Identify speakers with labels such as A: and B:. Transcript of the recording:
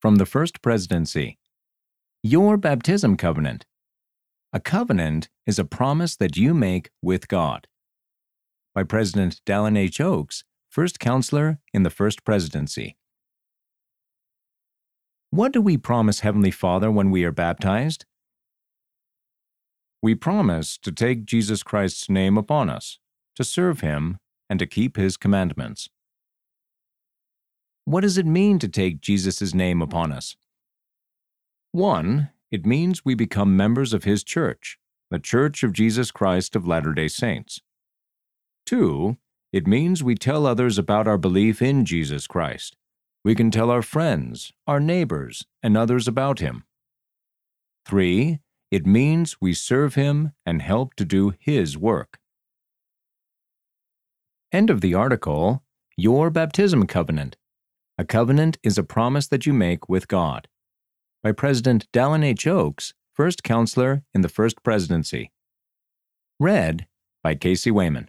A: From the First Presidency Your Baptism Covenant. A covenant is a promise that you make with God. By President Dallin H. Oaks, First Counselor in the First Presidency. What do we promise Heavenly Father when we are baptized? We promise to take Jesus Christ's name upon us, to serve Him, and to keep His commandments. What does it mean to take Jesus' name upon us? 1. It means we become members of His church, the Church of Jesus Christ of Latter day Saints. 2. It means we tell others about our belief in Jesus Christ. We can tell our friends, our neighbors, and others about Him. 3. It means we serve Him and help to do His work. End of the article Your Baptism Covenant. A covenant is a promise that you make with God. By President Dallin H. Oaks, First Counselor in the First Presidency. Read by Casey Wayman.